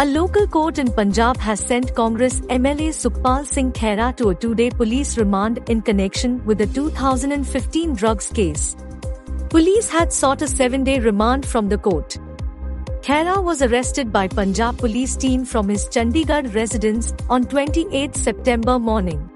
A local court in Punjab has sent Congress MLA Sukhpal Singh Khaira to a two-day police remand in connection with the 2015 drugs case. Police had sought a seven-day remand from the court. Khaira was arrested by Punjab police team from his Chandigarh residence on 28 September morning.